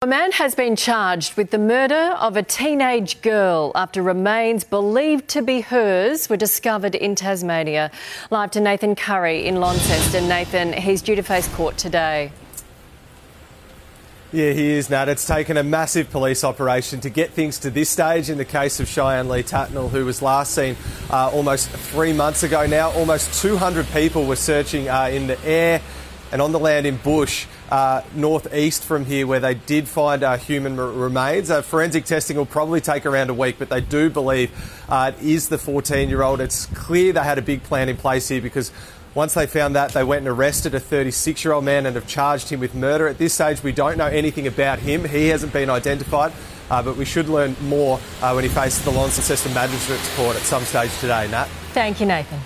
A man has been charged with the murder of a teenage girl after remains believed to be hers were discovered in Tasmania. Live to Nathan Curry in Launceston. Nathan, he's due to face court today. Yeah, he is, Nat. It's taken a massive police operation to get things to this stage in the case of Shyanne-Lee Tatnell, who was last seen uh, almost three months ago now. Almost 200 people were searching uh, in the air and on the land in Bush, uh, northeast from here, where they did find uh, human remains. Uh, forensic testing will probably take around a week, but they do believe uh, it is the 14 year old. It's clear they had a big plan in place here because once they found that, they went and arrested a 36 year old man and have charged him with murder. At this stage, we don't know anything about him. He hasn't been identified. Uh, but we should learn more uh, when he faces the Launceston Magistrates Court at some stage today, Nat. Thank you, Nathan.